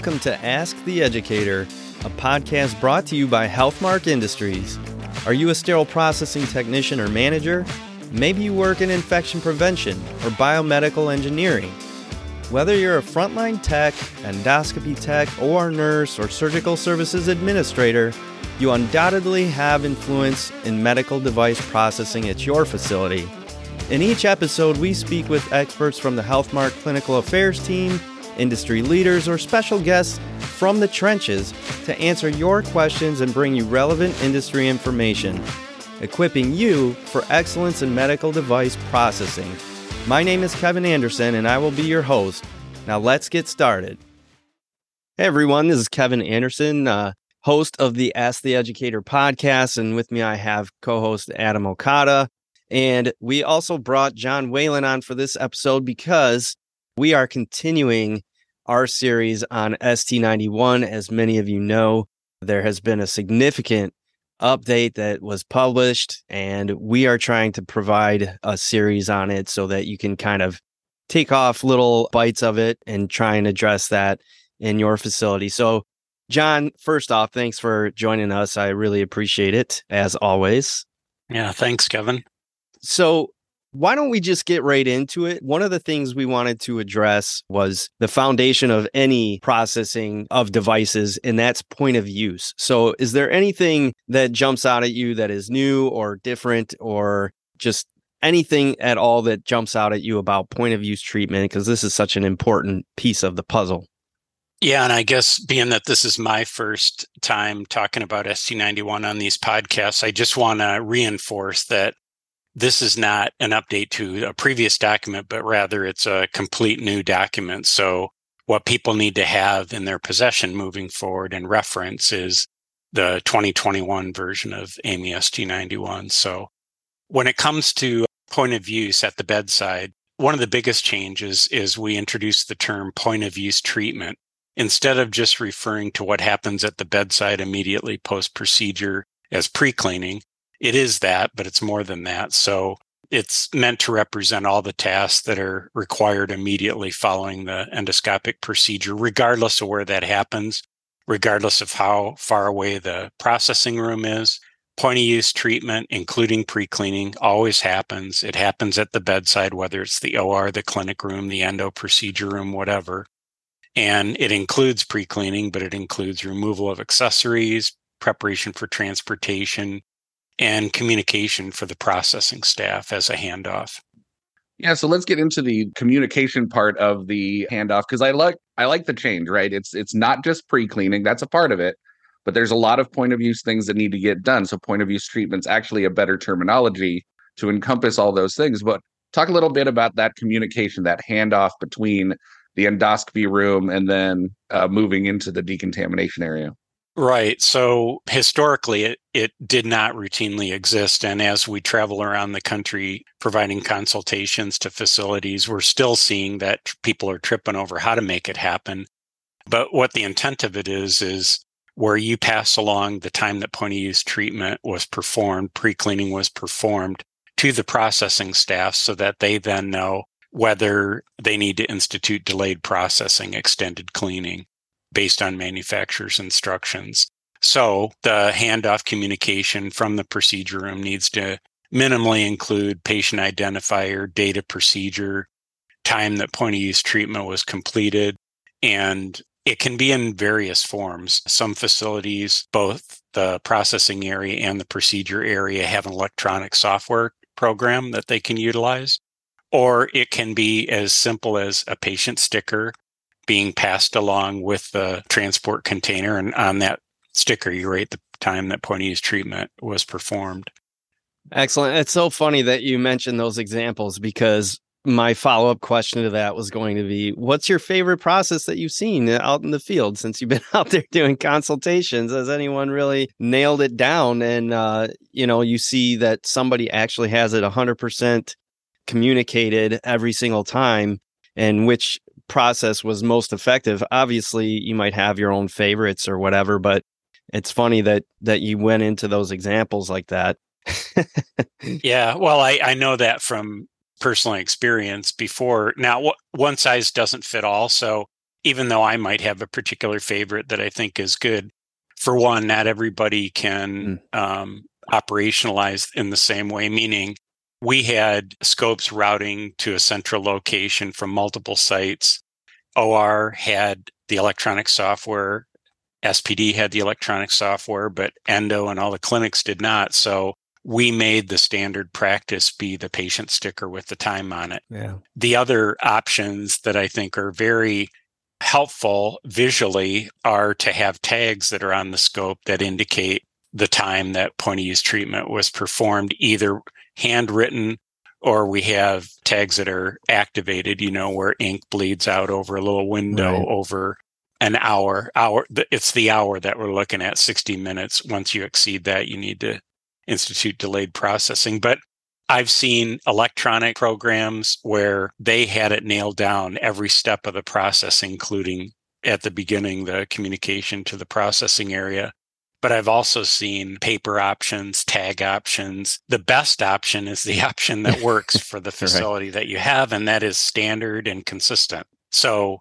Welcome to Ask the Educator, a podcast brought to you by Healthmark Industries. Are you a sterile processing technician or manager? Maybe you work in infection prevention or biomedical engineering. Whether you're a frontline tech, endoscopy tech, or nurse, or surgical services administrator, you undoubtedly have influence in medical device processing at your facility. In each episode, we speak with experts from the Healthmark Clinical Affairs team, industry leaders, or special guests from the trenches to answer your questions and bring you relevant industry information, equipping you for excellence in medical device processing. My name is Kevin Anderson, and I will be your host. Now, let's get started. Hey, everyone, this is Kevin Anderson, uh, host of the Ask the Educator podcast. And with me, I have co host Adam Okada. And we also brought John Whalen on for this episode because we are continuing our series on ST91. As many of you know, there has been a significant update that was published, and we are trying to provide a series on it so that you can kind of take off little bites of it and try and address that in your facility. So, John, first off, thanks for joining us. I really appreciate it as always. Yeah, thanks, Kevin. So, why don't we just get right into it? One of the things we wanted to address was the foundation of any processing of devices, and that's point of use. So, is there anything that jumps out at you that is new or different, or just anything at all that jumps out at you about point of use treatment? Because this is such an important piece of the puzzle. Yeah, and I guess being that this is my first time talking about ST91 on these podcasts, I just want to reinforce that this is not an update to a previous document, but rather it's a complete new document. So what people need to have in their possession moving forward and reference is the 2021 version of AAMI ST91. So when it comes to point of use at the bedside, one of the biggest changes is we introduced the term point of use treatment. Instead of just referring to what happens at the bedside immediately post procedure as pre cleaning, it is that, but it's more than that. So it's meant to represent all the tasks that are required immediately following the endoscopic procedure, regardless of where that happens, regardless of how far away the processing room is. Point of use treatment, including pre cleaning, always happens. It happens at the bedside, whether it's the OR, the clinic room, the endo procedure room, whatever. And it includes pre cleaning, but it includes removal of accessories, preparation for transportation, and communication for the processing staff as a handoff. Yeah, so let's get into the communication part of the handoff because I like I like the change, right? It's it's not just pre-cleaning, that's a part of it, but there's a lot of point of use things that need to get done. So point of use treatment's actually a better terminology to encompass all those things. But talk a little bit about that communication, that handoff between the endoscopy room and then uh, moving into the decontamination area. Right. So historically, it, it did not routinely exist. And as we travel around the country providing consultations to facilities, we're still seeing that people are tripping over how to make it happen. But what the intent of it is, is where you pass along the time that point of use treatment was performed, pre cleaning was performed to the processing staff so that they then know whether they need to institute delayed processing, extended cleaning based on manufacturer's instructions. So the handoff communication from the procedure room needs to minimally include patient identifier, data procedure, time that point of use treatment was completed, and it can be in various forms. Some facilities, both the processing area and the procedure area, have an electronic software program that they can utilize. Or it can be as simple as a patient sticker being passed along with the transport container. And on that sticker, you rate the time that point of use treatment was performed. Excellent. It's so funny that you mentioned those examples because my follow up question to that was going to be what's your favorite process that you've seen out in the field since you've been out there doing consultations has anyone really nailed it down and uh, you know you see that somebody actually has it 100% communicated every single time and which process was most effective. Obviously, you might have your own favorites or whatever, but it's funny that that you went into those examples like that. yeah, well, I I know that from personal experience before. Now, one size doesn't fit all, so even though I might have a particular favorite that I think is good, for one, not everybody can mm. um, operationalize in the same way, meaning we had scopes routing to a central location from multiple sites. OR had the electronic software, SPD had the electronic software, but Endo and all the clinics did not. So we made the standard practice be the patient sticker with the time on it. Yeah. The other options that I think are very helpful visually are to have tags that are on the scope that indicate the time that point of use treatment was performed, either handwritten or we have tags that are activated, you know, where ink bleeds out over a little window right. over an hour. Hour it's the hour that we're looking at, 60 minutes. Once you exceed that, you need to institute delayed processing. But I've seen electronic programs where they had it nailed down every step of the process, including at the beginning, the communication to the processing area. But I've also seen paper options, tag options. The best option is the option that works for the facility right. that you have, and that is standard and consistent. So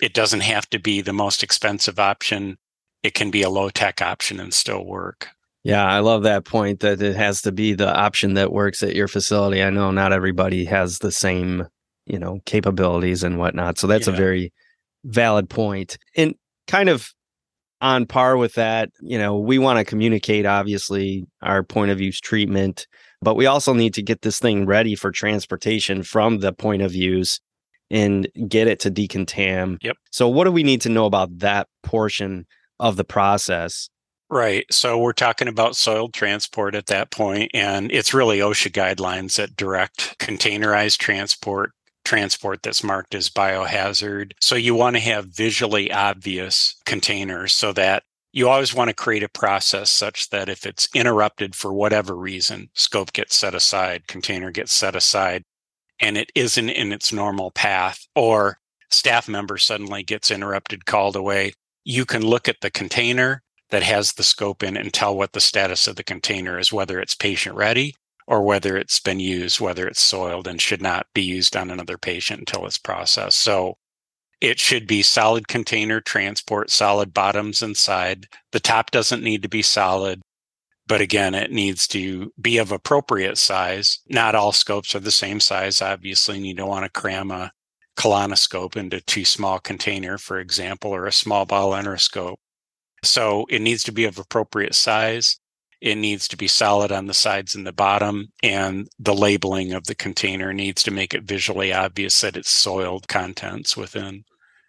it doesn't have to be the most expensive option. It can be a low tech option and still work. Yeah, I love that point that it has to be the option that works at your facility. I know not everybody has the same, you know, capabilities and whatnot. So that's yeah. a very valid point. And kind of on par with that, you know, we want to communicate obviously our point of use treatment, but we also need to get this thing ready for transportation from the point of use and get it to decontam. Yep. So what do we need to know about that portion of the process? Right. So we're talking about soil transport at that point, and it's really OSHA guidelines that direct containerized transport, transport that's marked as biohazard. So you want to have visually obvious containers so that you always want to create a process such that if it's interrupted for whatever reason, scope gets set aside, container gets set aside, and it isn't in its normal path, or staff member suddenly gets interrupted, called away, you can look at the container that has the scope in and tell what the status of the container is, whether it's patient ready or whether it's been used, whether it's soiled and should not be used on another patient until it's processed. So it should be solid container transport, solid bottoms inside. The top doesn't need to be solid, but again, it needs to be of appropriate size. Not all scopes are the same size, obviously, and you don't want to cram a colonoscope into too small container, for example, or a small bowel endoscope. So it needs to be of appropriate size. It needs to be solid on the sides and the bottom, and the labeling of the container needs to make it visually obvious that it's soiled contents within.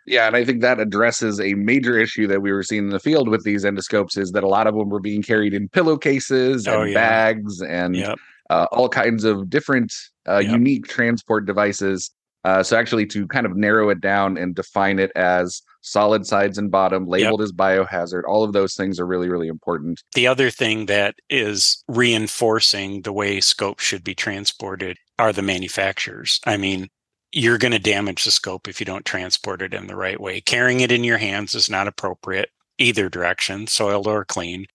Yeah, and I think that addresses a major issue that we were seeing in the field with these endoscopes is that a lot of them were being carried in pillowcases and oh, yeah. bags and yep. uh, all kinds of different uh, yep. unique transport devices. Uh, so actually, to kind of narrow it down and define it as solid sides and bottom, labeled yep. as biohazard. All of those things are really, really important. The other thing that is reinforcing the way scope should be transported are the manufacturers. I mean, you're going to damage the scope if you don't transport it in the right way. Carrying it in your hands is not appropriate either direction, soiled or clean.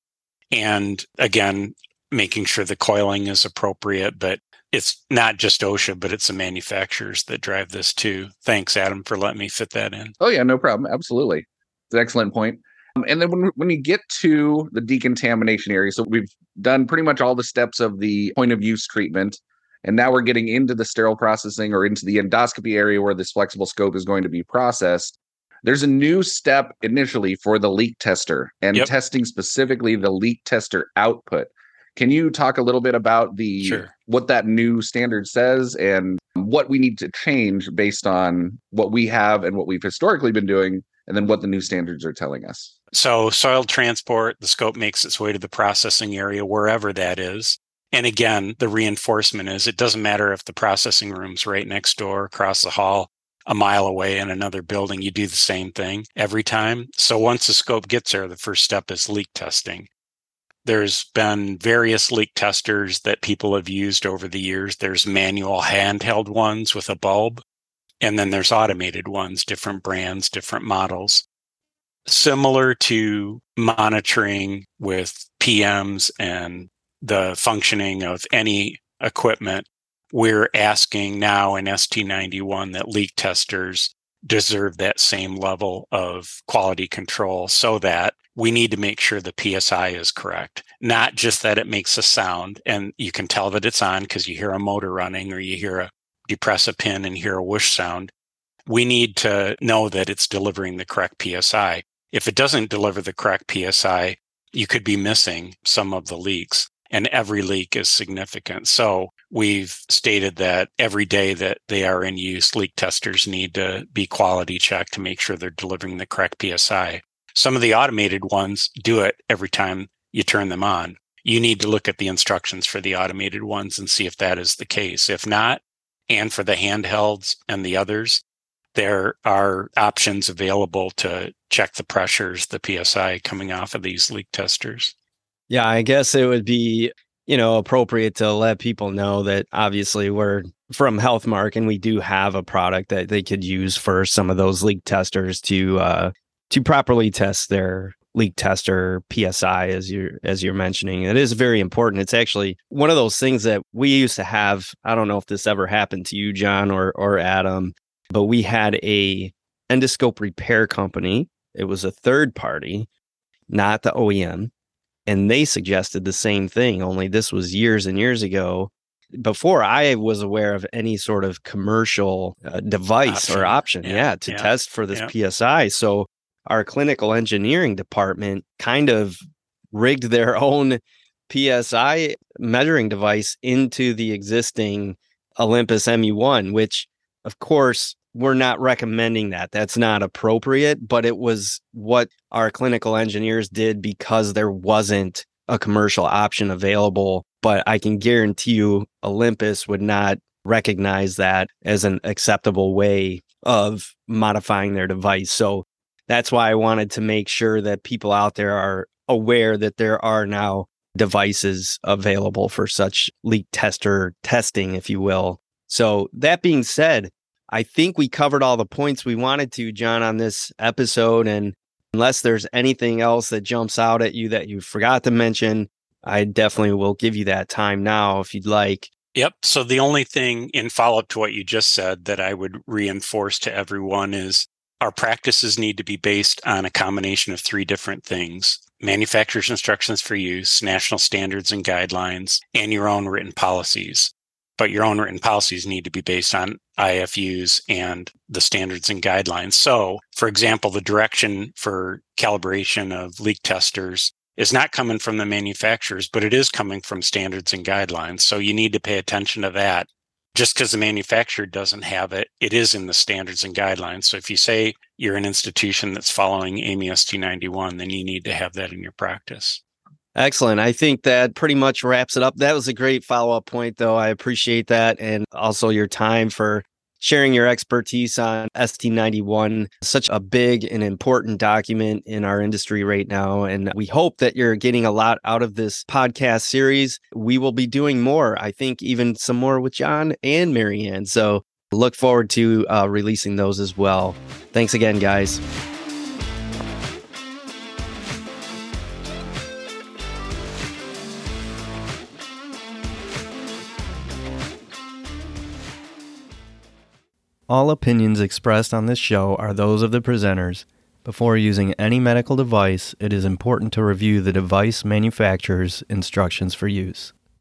And again, making sure the coiling is appropriate, but it's not just OSHA, but it's the manufacturers that drive this too. Thanks, Adam, for letting me fit that in. Oh yeah, no problem. Absolutely, it's an excellent point. Um, and then when when you get to the decontamination area, so we've done pretty much all the steps of the point of use treatment, and now we're getting into the sterile processing or into the endoscopy area where this flexible scope is going to be processed. There's a new step initially for the leak tester and yep. testing specifically the leak tester output. Can you talk a little bit about the sure. what that new standard says and what we need to change based on what we have and what we've historically been doing and then what the new standards are telling us? So, soil transport, the scope makes its way to the processing area wherever that is. And again, the reinforcement is it doesn't matter if the processing room's right next door, across the hall, a mile away in another building, you do the same thing every time. So once the scope gets there, the first step is leak testing. There's been various leak testers that people have used over the years. There's manual handheld ones with a bulb, and then there's automated ones, different brands, different models. Similar to monitoring with PMs and the functioning of any equipment, we're asking now in ST91 that leak testers deserve that same level of quality control so that we need to make sure the PSI is correct, not just that it makes a sound and you can tell that it's on because you hear a motor running or you hear a depress a pin and hear a whoosh sound. We need to know that it's delivering the correct PSI. If it doesn't deliver the correct PSI, you could be missing some of the leaks and every leak is significant. So we've stated that every day that they are in use, leak testers need to be quality checked to make sure they're delivering the correct PSI. Some of the automated ones do it every time you turn them on. You need to look at the instructions for the automated ones and see if that is the case. If not, and for the handhelds and the others, there are options available to check the pressures, the PSI coming off of these leak testers. Yeah, I guess it would be, you know, appropriate to let people know that obviously we're from Healthmark and we do have a product that they could use for some of those leak testers to uh to properly test their leak tester PSI as you're as you're mentioning. It is very important. It's actually one of those things that we used to have. I don't know if this ever happened to you, John or or Adam, but we had a endoscope repair company. It was a third party, not the OEM. And they suggested the same thing, only this was years and years ago before I was aware of any sort of commercial uh, device option. or option, yeah, yeah to yeah. test for this yeah. PSI. So our clinical engineering department kind of rigged their own PSI measuring device into the existing Olympus MU1, which of course we're not recommending that. That's not appropriate, but it was what our clinical engineers did because there wasn't a commercial option available. But I can guarantee you, Olympus would not recognize that as an acceptable way of modifying their device. So that's why I wanted to make sure that people out there are aware that there are now devices available for such leak tester testing, if you will. So, that being said, I think we covered all the points we wanted to, John, on this episode. And unless there's anything else that jumps out at you that you forgot to mention, I definitely will give you that time now if you'd like. Yep. So the only thing in follow up to what you just said that I would reinforce to everyone is our practices need to be based on a combination of three different things manufacturer's instructions for use, national standards and guidelines, and your own written policies but your own written policies need to be based on IFUs and the standards and guidelines. So, for example, the direction for calibration of leak testers is not coming from the manufacturers, but it is coming from standards and guidelines. So you need to pay attention to that. Just because the manufacturer doesn't have it, it is in the standards and guidelines. So if you say you're an institution that's following AAMI ST 91, then you need to have that in your practice. Excellent. I think that pretty much wraps it up. That was a great follow up point, though. I appreciate that. And also your time for sharing your expertise on ST91, such a big and important document in our industry right now. And we hope that you're getting a lot out of this podcast series. We will be doing more, I think, even some more with John and Marianne. So look forward to uh, releasing those as well. Thanks again, guys. All opinions expressed on this show are those of the presenters. Before using any medical device, it is important to review the device manufacturer's instructions for use.